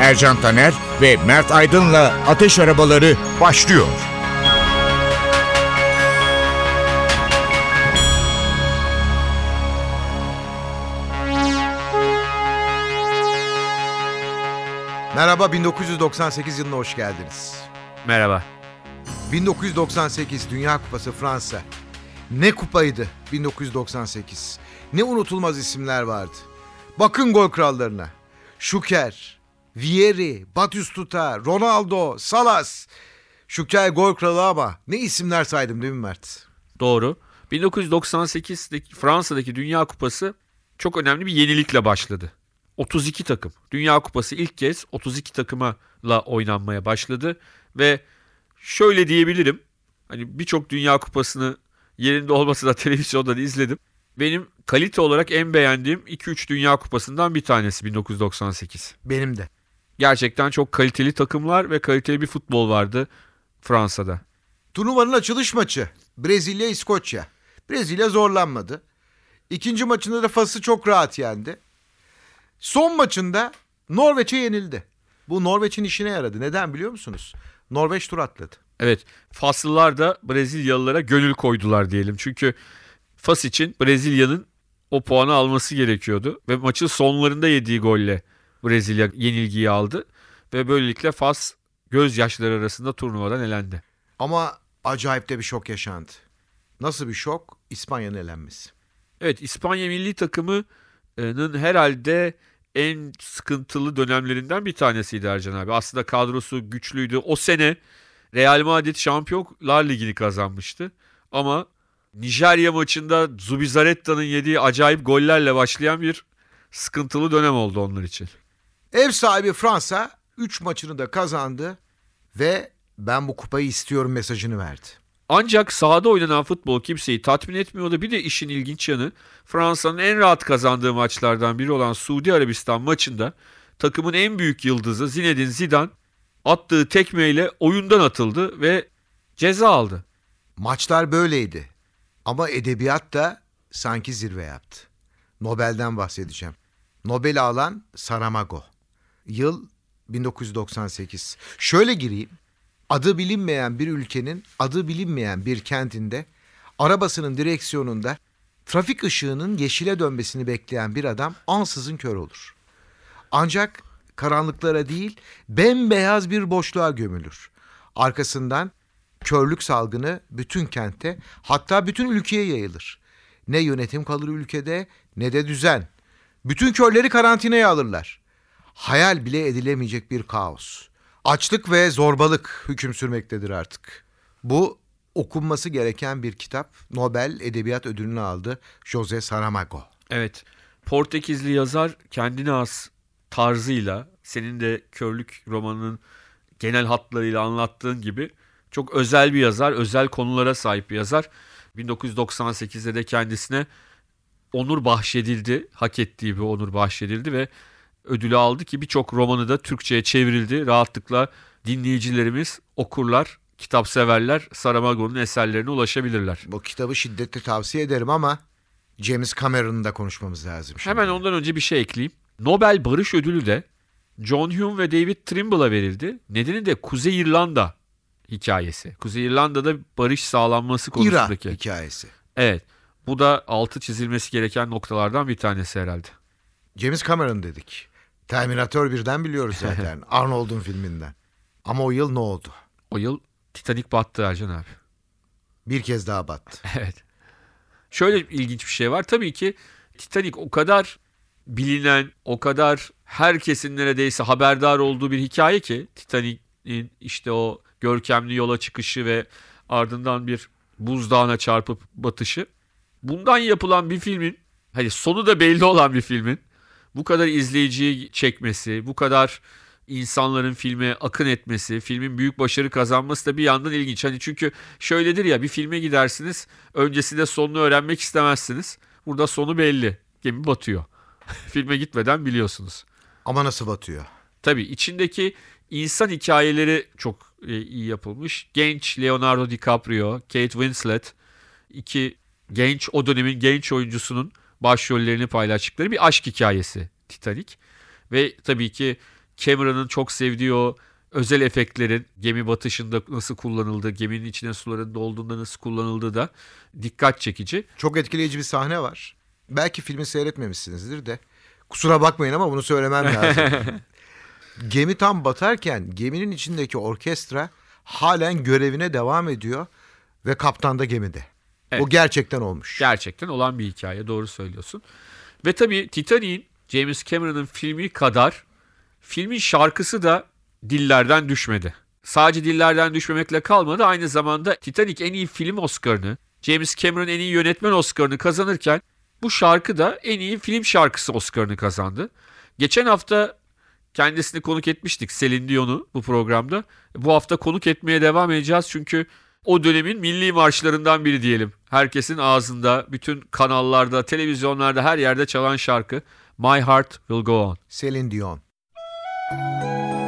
Ercan Taner ve Mert Aydın'la Ateş Arabaları başlıyor. Merhaba 1998 yılına hoş geldiniz. Merhaba. 1998 Dünya Kupası Fransa. Ne kupaydı 1998. Ne unutulmaz isimler vardı. Bakın gol krallarına. Şuker, Vieri, Batistuta, Ronaldo, Salas. Şuker gol kralı ama ne isimler saydım değil mi Mert? Doğru. 1998'deki Fransa'daki Dünya Kupası çok önemli bir yenilikle başladı. 32 takım. Dünya Kupası ilk kez 32 takımla oynanmaya başladı ve şöyle diyebilirim. Hani birçok Dünya Kupası'nı yerinde olmasa da televizyonda da izledim. Benim kalite olarak en beğendiğim 2-3 Dünya Kupası'ndan bir tanesi 1998. Benim de. Gerçekten çok kaliteli takımlar ve kaliteli bir futbol vardı Fransa'da. Turnuvanın açılış maçı. Brezilya İskoçya. Brezilya zorlanmadı. İkinci maçında da Fas'ı çok rahat yendi. Son maçında Norveç'e yenildi. Bu Norveç'in işine yaradı. Neden biliyor musunuz? Norveç tur atladı. Evet Faslılar da Brezilyalılara gönül koydular diyelim. Çünkü Fas için Brezilya'nın o puanı alması gerekiyordu. Ve maçın sonlarında yediği golle Brezilya yenilgiyi aldı. Ve böylelikle Fas gözyaşları arasında turnuvadan elendi. Ama acayip de bir şok yaşandı. Nasıl bir şok? İspanya'nın elenmesi. Evet İspanya milli takımının herhalde en sıkıntılı dönemlerinden bir tanesiydi Ercan abi. Aslında kadrosu güçlüydü. O sene Real Madrid Şampiyonlar Ligi'ni kazanmıştı. Ama Nijerya maçında Zubizaretta'nın yediği acayip gollerle başlayan bir sıkıntılı dönem oldu onlar için. Ev sahibi Fransa 3 maçını da kazandı ve ben bu kupayı istiyorum mesajını verdi. Ancak sahada oynanan futbol kimseyi tatmin etmiyordu. Bir de işin ilginç yanı Fransa'nın en rahat kazandığı maçlardan biri olan Suudi Arabistan maçında takımın en büyük yıldızı Zinedine Zidane attığı tekmeyle oyundan atıldı ve ceza aldı. Maçlar böyleydi. Ama edebiyat da sanki zirve yaptı. Nobel'den bahsedeceğim. Nobel alan Saramago. Yıl 1998. Şöyle gireyim. Adı bilinmeyen bir ülkenin adı bilinmeyen bir kentinde arabasının direksiyonunda trafik ışığının yeşile dönmesini bekleyen bir adam ansızın kör olur. Ancak karanlıklara değil bembeyaz bir boşluğa gömülür. Arkasından körlük salgını bütün kente hatta bütün ülkeye yayılır. Ne yönetim kalır ülkede ne de düzen. Bütün körleri karantinaya alırlar. Hayal bile edilemeyecek bir kaos. Açlık ve zorbalık hüküm sürmektedir artık. Bu okunması gereken bir kitap. Nobel Edebiyat Ödülünü aldı José Saramago. Evet. Portekizli yazar kendine az tarzıyla senin de körlük romanının genel hatlarıyla anlattığın gibi çok özel bir yazar, özel konulara sahip bir yazar. 1998'de de kendisine onur bahşedildi, hak ettiği bir onur bahşedildi ve ödülü aldı ki birçok romanı da Türkçe'ye çevrildi. Rahatlıkla dinleyicilerimiz, okurlar, kitap severler Saramago'nun eserlerine ulaşabilirler. Bu kitabı şiddetle tavsiye ederim ama James Cameron'ı da konuşmamız lazım. Şimdi. Hemen ondan önce bir şey ekleyeyim. Nobel Barış Ödülü de John Hume ve David Trimble'a verildi. Nedeni de Kuzey İrlanda hikayesi. Kuzey İrlanda'da barış sağlanması konusundaki. İran hikayesi. Evet. Bu da altı çizilmesi gereken noktalardan bir tanesi herhalde. James Cameron dedik. Terminator birden biliyoruz zaten. Arnold'un filminden. Ama o yıl ne oldu? O yıl Titanic battı Ercan abi. Bir kez daha battı. Evet. Şöyle ilginç bir şey var. Tabii ki Titanic o kadar bilinen, o kadar herkesin neredeyse haberdar olduğu bir hikaye ki Titanic'in işte o görkemli yola çıkışı ve ardından bir buzdağına çarpıp batışı. Bundan yapılan bir filmin, hani sonu da belli olan bir filmin bu kadar izleyiciyi çekmesi, bu kadar insanların filme akın etmesi, filmin büyük başarı kazanması da bir yandan ilginç. Hani çünkü şöyledir ya bir filme gidersiniz, öncesinde sonunu öğrenmek istemezsiniz. Burada sonu belli. Gemi batıyor. Filme gitmeden biliyorsunuz. Ama nasıl batıyor? Tabii içindeki insan hikayeleri çok e, iyi yapılmış. Genç Leonardo DiCaprio, Kate Winslet iki genç o dönemin genç oyuncusunun başrollerini paylaştıkları bir aşk hikayesi Titanic. Ve tabii ki Cameron'ın çok sevdiği o özel efektlerin gemi batışında nasıl kullanıldığı, geminin içine suların dolduğunda nasıl kullanıldığı da dikkat çekici. Çok etkileyici bir sahne var. Belki filmi seyretmemişsinizdir de. Kusura bakmayın ama bunu söylemem lazım. Gemi tam batarken geminin içindeki orkestra halen görevine devam ediyor ve kaptan da gemide. Evet. Bu gerçekten olmuş. Gerçekten olan bir hikaye doğru söylüyorsun. Ve tabii Titanic'in James Cameron'ın filmi kadar filmin şarkısı da dillerden düşmedi. Sadece dillerden düşmemekle kalmadı aynı zamanda Titanic en iyi film Oscar'ını, James Cameron en iyi yönetmen Oscar'ını kazanırken bu şarkı da en iyi film şarkısı Oscar'ını kazandı. Geçen hafta kendisini konuk etmiştik Celine Dion'u bu programda. Bu hafta konuk etmeye devam edeceğiz çünkü o dönemin milli marşlarından biri diyelim. Herkesin ağzında, bütün kanallarda, televizyonlarda her yerde çalan şarkı My Heart Will Go On. Celine Dion. Every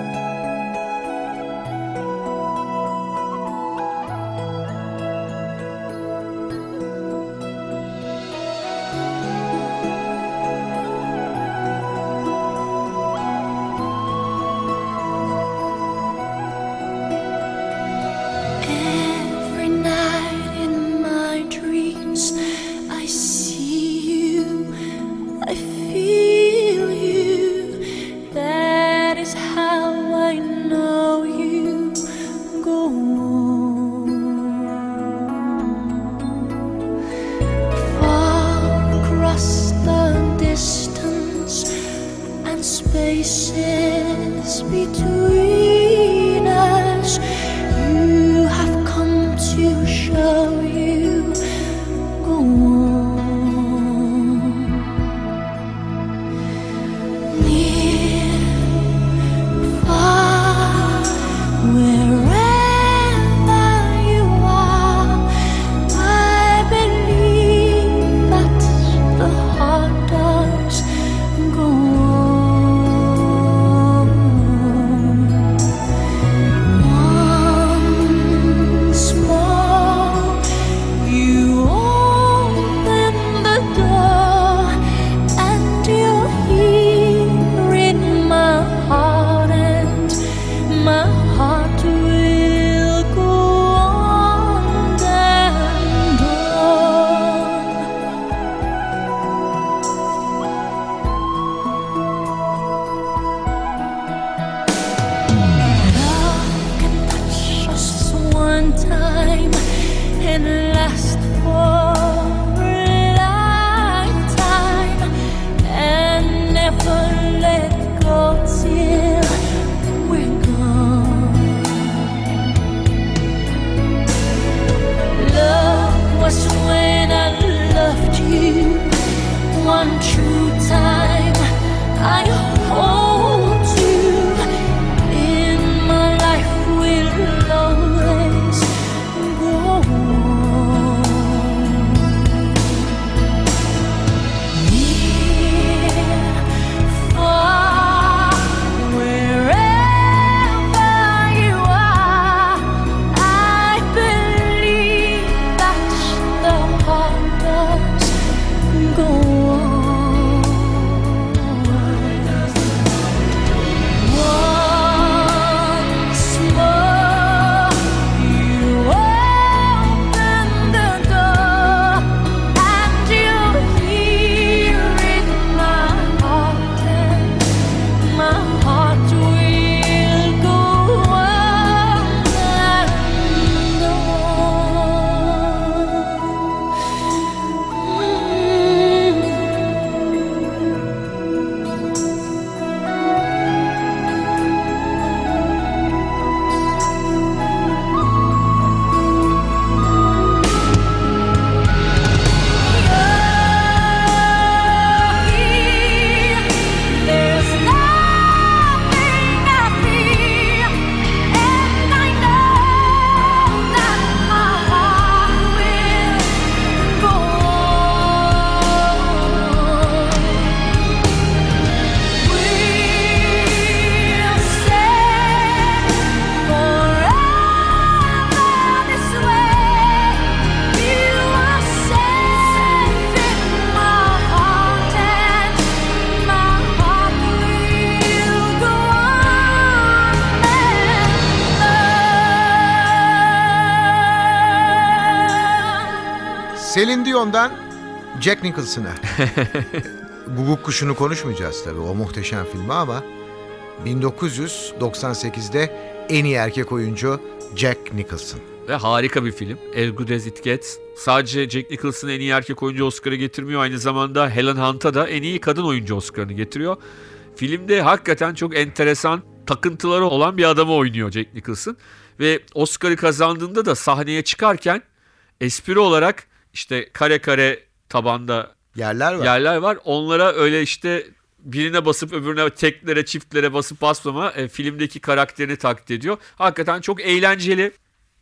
Celine Dion'dan Jack Nicholson'a. Guguk Kuşu'nu konuşmayacağız tabii o muhteşem filmi ama 1998'de en iyi erkek oyuncu Jack Nicholson. Ve harika bir film. As Good As It Gets. Sadece Jack Nicholson en iyi erkek oyuncu Oscar'ı getirmiyor. Aynı zamanda Helen Hunt'a da en iyi kadın oyuncu Oscar'ını getiriyor. Filmde hakikaten çok enteresan takıntıları olan bir adamı oynuyor Jack Nicholson. Ve Oscar'ı kazandığında da sahneye çıkarken espri olarak işte kare kare tabanda Yerler var. yerler var. Onlara öyle işte birine basıp öbürüne teklere çiftlere basıp basmama e, filmdeki karakterini taklit ediyor. Hakikaten çok eğlenceli,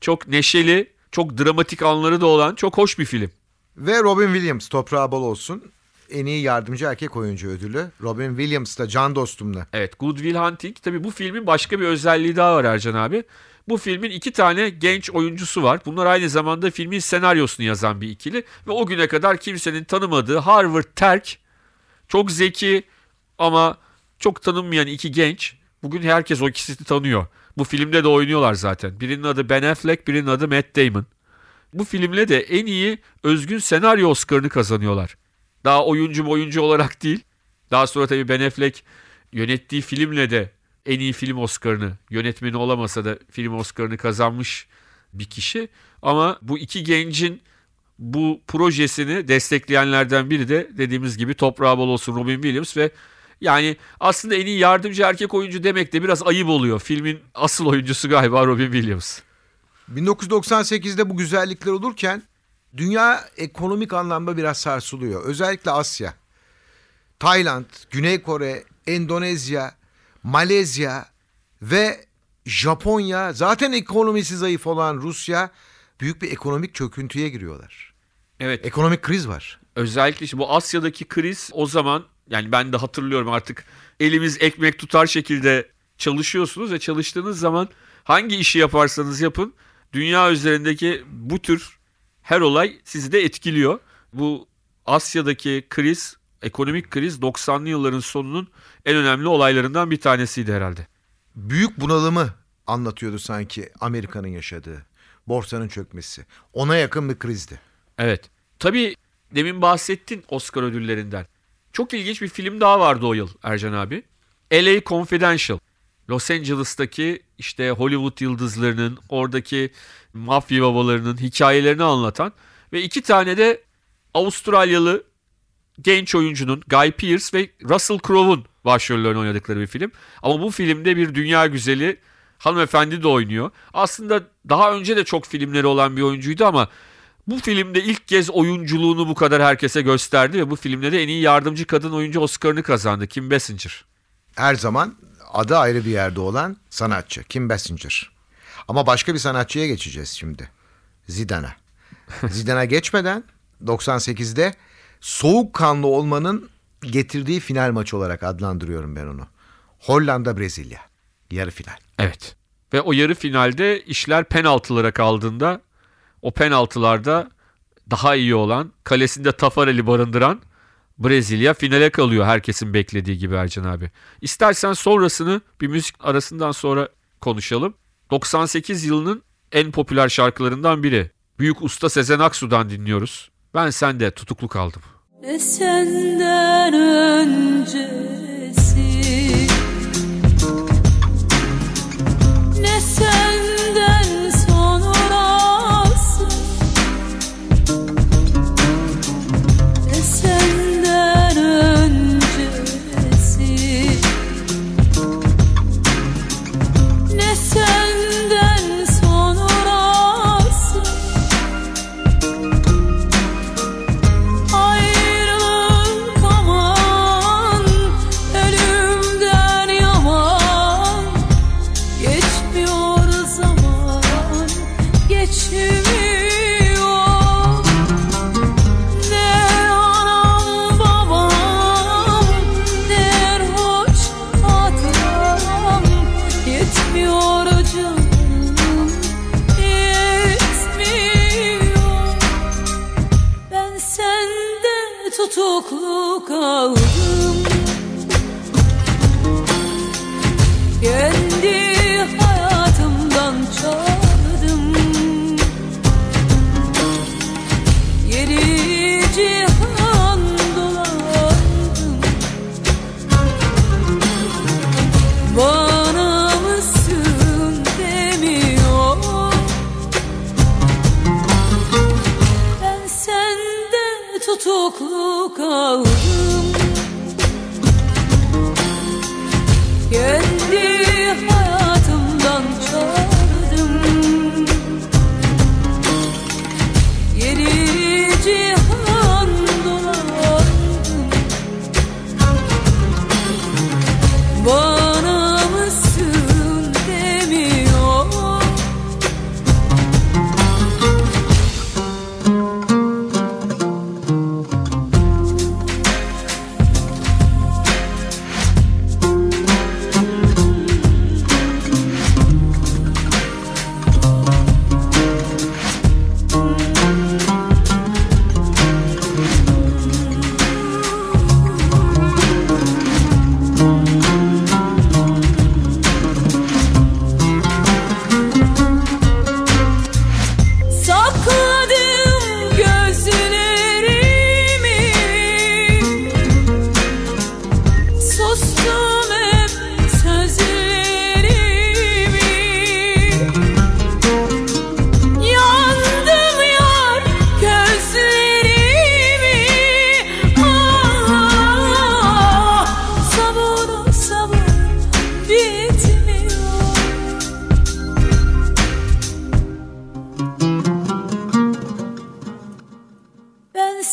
çok neşeli, çok dramatik anları da olan çok hoş bir film. Ve Robin Williams toprağı bol olsun. En iyi yardımcı erkek oyuncu ödülü. Robin Williams da can dostumla. Evet Good Will Hunting tabii bu filmin başka bir özelliği daha var Ercan abi. Bu filmin iki tane genç oyuncusu var. Bunlar aynı zamanda filmin senaryosunu yazan bir ikili. Ve o güne kadar kimsenin tanımadığı Harvard terk, çok zeki ama çok tanınmayan iki genç. Bugün herkes o ikisini tanıyor. Bu filmde de oynuyorlar zaten. Birinin adı Ben Affleck, birinin adı Matt Damon. Bu filmle de en iyi özgün senaryo Oscar'ını kazanıyorlar. Daha oyuncu oyuncu olarak değil. Daha sonra tabii Ben Affleck yönettiği filmle de en iyi film Oscar'ını, yönetmeni olamasa da film Oscar'ını kazanmış bir kişi. Ama bu iki gencin bu projesini destekleyenlerden biri de dediğimiz gibi toprağı bol olsun Robin Williams ve yani aslında en iyi yardımcı erkek oyuncu demek de biraz ayıp oluyor. Filmin asıl oyuncusu galiba Robin Williams. 1998'de bu güzellikler olurken dünya ekonomik anlamda biraz sarsılıyor. Özellikle Asya. Tayland, Güney Kore, Endonezya, Malezya ve Japonya zaten ekonomisi zayıf olan Rusya büyük bir ekonomik çöküntüye giriyorlar. Evet. Ekonomik kriz var. Özellikle işte bu Asya'daki kriz o zaman yani ben de hatırlıyorum artık elimiz ekmek tutar şekilde çalışıyorsunuz ve çalıştığınız zaman hangi işi yaparsanız yapın dünya üzerindeki bu tür her olay sizi de etkiliyor. Bu Asya'daki kriz, ekonomik kriz 90'lı yılların sonunun en önemli olaylarından bir tanesiydi herhalde. Büyük bunalımı anlatıyordu sanki Amerika'nın yaşadığı. Borsanın çökmesi. Ona yakın bir krizdi. Evet. Tabii demin bahsettin Oscar ödüllerinden. Çok ilginç bir film daha vardı o yıl Ercan abi. LA Confidential. Los Angeles'taki işte Hollywood yıldızlarının, oradaki mafya babalarının hikayelerini anlatan ve iki tane de Avustralyalı genç oyuncunun Guy Pearce ve Russell Crowe'un başrollerini oynadıkları bir film. Ama bu filmde bir dünya güzeli hanımefendi de oynuyor. Aslında daha önce de çok filmleri olan bir oyuncuydu ama bu filmde ilk kez oyunculuğunu bu kadar herkese gösterdi ve bu filmde de en iyi yardımcı kadın oyuncu Oscar'ını kazandı. Kim Basinger. her zaman adı ayrı bir yerde olan sanatçı Kim Basinger. Ama başka bir sanatçıya geçeceğiz şimdi. Zidane'a. Zidane'a geçmeden 98'de soğukkanlı olmanın getirdiği final maçı olarak adlandırıyorum ben onu. Hollanda Brezilya. Yarı final. Evet. Ve o yarı finalde işler penaltılara kaldığında o penaltılarda daha iyi olan kalesinde Tafarel'i barındıran Brezilya finale kalıyor herkesin beklediği gibi Ercan abi. İstersen sonrasını bir müzik arasından sonra konuşalım. 98 yılının en popüler şarkılarından biri. Büyük usta Sezen Aksu'dan dinliyoruz. Ben sende tutuklu kaldım. Ne senden öncesi yoklu kaldım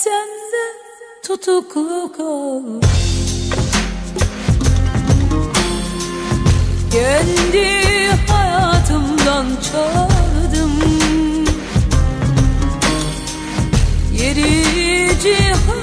sen de tutuklu kal Kendi hayatımdan çaldım Yeri cihan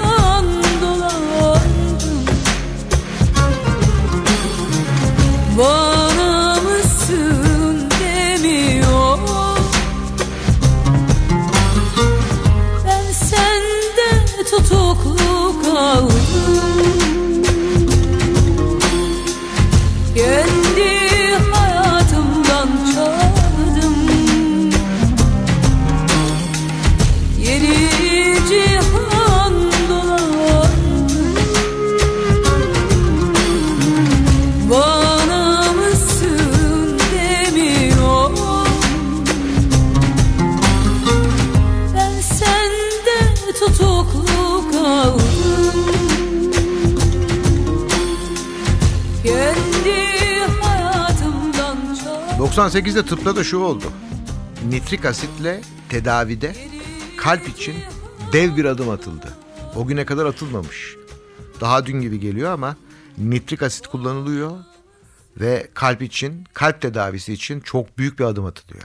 tutuklu 98'de tıpta da şu oldu. Nitrik asitle tedavide kalp için dev bir adım atıldı. O güne kadar atılmamış. Daha dün gibi geliyor ama nitrik asit kullanılıyor ve kalp için, kalp tedavisi için çok büyük bir adım atılıyor.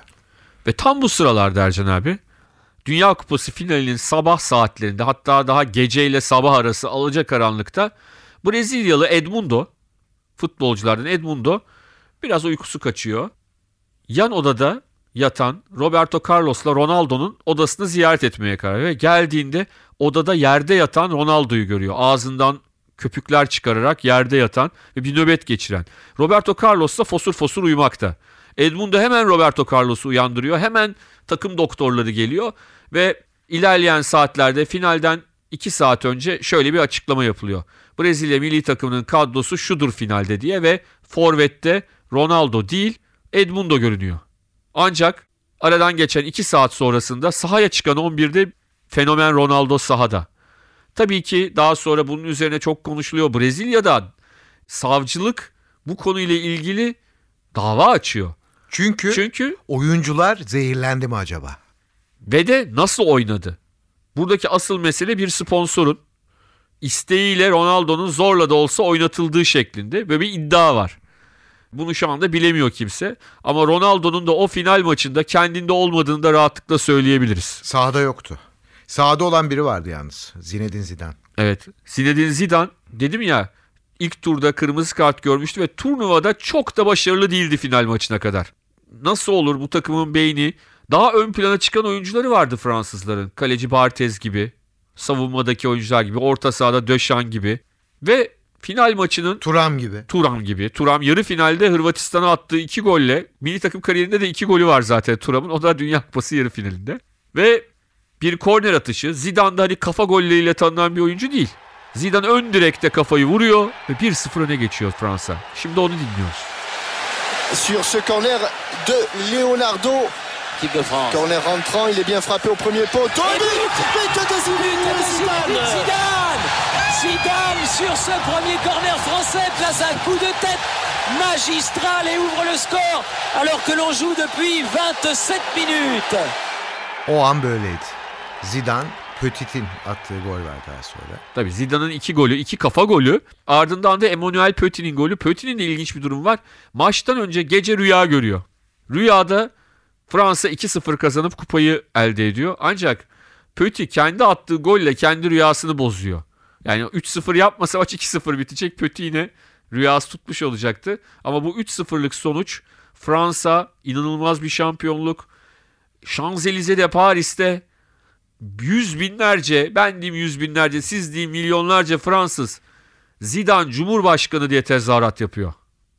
Ve tam bu sıralarda Ercan abi Dünya Kupası finalinin sabah saatlerinde hatta daha geceyle sabah arası alacakaranlıkta Brezilyalı Edmundo futbolculardan Edmundo biraz uykusu kaçıyor. Yan odada yatan Roberto Carlos'la Ronaldo'nun odasını ziyaret etmeye karar veriyor. Ve geldiğinde odada yerde yatan Ronaldo'yu görüyor. Ağzından köpükler çıkararak yerde yatan ve bir nöbet geçiren. Roberto Carlos da fosur fosur uyumakta. Edmundo hemen Roberto Carlos'u uyandırıyor. Hemen takım doktorları geliyor ve ilerleyen saatlerde finalden 2 saat önce şöyle bir açıklama yapılıyor. Brezilya milli takımının kadrosu şudur finalde diye ve forvette Ronaldo değil Edmundo görünüyor. Ancak aradan geçen 2 saat sonrasında sahaya çıkan 11'de fenomen Ronaldo sahada. Tabii ki daha sonra bunun üzerine çok konuşuluyor. Brezilya'da savcılık bu konuyla ilgili dava açıyor. Çünkü, Çünkü oyuncular zehirlendi mi acaba? ve de nasıl oynadı? Buradaki asıl mesele bir sponsorun isteğiyle Ronaldo'nun zorla da olsa oynatıldığı şeklinde böyle bir iddia var. Bunu şu anda bilemiyor kimse. Ama Ronaldo'nun da o final maçında kendinde olmadığını da rahatlıkla söyleyebiliriz. Sahada yoktu. Sahada olan biri vardı yalnız. Zinedine Zidane. Evet. Zinedine Zidane dedim ya ilk turda kırmızı kart görmüştü ve turnuvada çok da başarılı değildi final maçına kadar. Nasıl olur bu takımın beyni? Daha ön plana çıkan oyuncuları vardı Fransızların. Kaleci Barthez gibi, savunmadaki oyuncular gibi, orta sahada Döşan gibi. Ve final maçının Turam gibi. Turam gibi. Turam yarı finalde Hırvatistan'a attığı iki golle milli takım kariyerinde de iki golü var zaten Turam'ın. O da Dünya Kupası yarı finalinde. Ve bir korner atışı. Zidane da hani kafa golleriyle tanınan bir oyuncu değil. Zidane ön direkte kafayı vuruyor ve 1-0 öne geçiyor Fransa. Şimdi onu dinliyoruz. sur ce corner de Leonardo. Équipe de France. Corner rentrant, il est bien frappé au premier poteau. But But de Zidane Zidane sur ce premier corner français place un coup de tête magistral et ouvre le score alors que l'on joue depuis 27 minutes. O an böyleydi. Zidane Petit'in attığı gol var daha sonra. Tabii Zidane'ın iki golü, iki kafa golü. Ardından da Emmanuel Pötin'in golü. Pötin'in de ilginç bir durum var. Maçtan önce gece rüya görüyor. Rüyada Fransa 2-0 kazanıp kupayı elde ediyor. Ancak Pöti kendi attığı golle kendi rüyasını bozuyor. Yani 3-0 yapmasa maç 2-0 bitecek. Pöti yine rüyası tutmuş olacaktı. Ama bu 3-0'lık sonuç Fransa inanılmaz bir şampiyonluk. Şanzelize'de Paris'te yüz binlerce, ben diyeyim yüz binlerce, siz diyeyim milyonlarca Fransız Zidane Cumhurbaşkanı diye tezahürat yapıyor.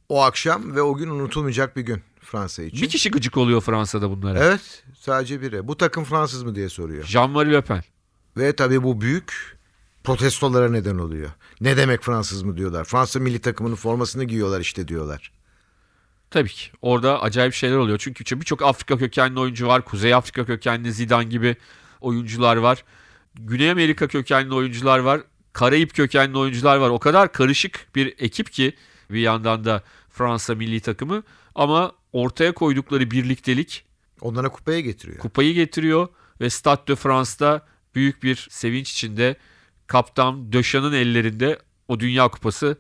O akşam ve o gün unutulmayacak bir gün Fransa için. Bir kişi gıcık oluyor Fransa'da bunlara. Evet sadece biri. Bu takım Fransız mı diye soruyor. Jean-Marie Le Pen. Ve tabii bu büyük protestolara neden oluyor. Ne demek Fransız mı diyorlar. Fransa milli takımının formasını giyiyorlar işte diyorlar. Tabii ki. Orada acayip şeyler oluyor. Çünkü birçok Afrika kökenli oyuncu var. Kuzey Afrika kökenli Zidane gibi oyuncular var. Güney Amerika kökenli oyuncular var. Karayip kökenli oyuncular var. O kadar karışık bir ekip ki bir yandan da Fransa milli takımı ama ortaya koydukları birliktelik Onlara kupaya getiriyor. kupayı getiriyor ve Stade de France'da büyük bir sevinç içinde kaptan Döşan'ın ellerinde o Dünya Kupası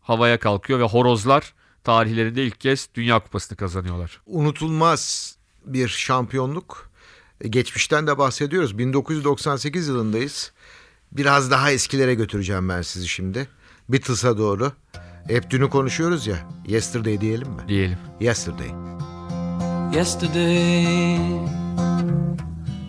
havaya kalkıyor ve horozlar tarihlerinde ilk kez Dünya Kupası'nı kazanıyorlar. Unutulmaz bir şampiyonluk. E, Geçmişten de bahsediyoruz. 1998 yılındayız. Biraz daha eskilere götüreceğim ben sizi şimdi. Beatles'a doğru. Hep dünü konuşuyoruz ya. Yesterday diyelim mi? Diyelim. Yesterday. yesterday.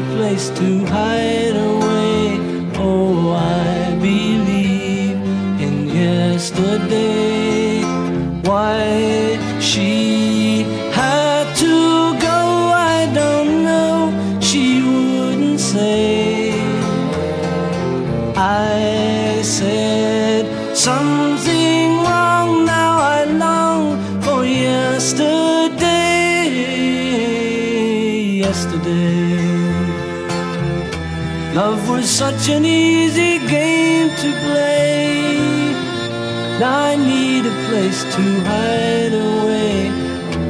A place to hide away. Oh, I believe in yesterday. Such an easy game to play. Now I need a place to hide away.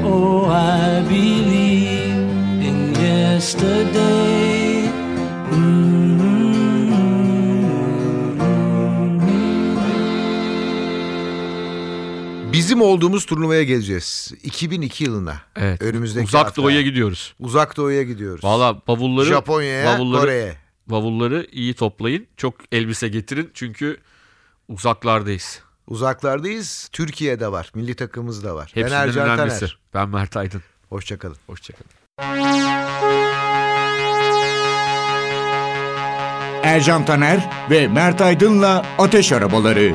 Oh, I believe in yesterday. Bizim olduğumuz turnuvaya geleceğiz. 2002 yılına. Evet. Önümüzdeki Uzak hafta. Doğu'ya gidiyoruz. Uzak Doğu'ya gidiyoruz. Valla bavulları Japonya'ya, bavulları, Kore'ye. Bavulları iyi toplayın. Çok elbise getirin çünkü uzaklardayız. Uzaklardayız. Türkiye'de var. Milli takımımız da var. ben Hepsinden Ercan önemlisi. Taner. Ben Mert Aydın. Hoşçakalın. Hoşçakalın. Ercan Taner ve Mert Aydın'la Ateş Arabaları.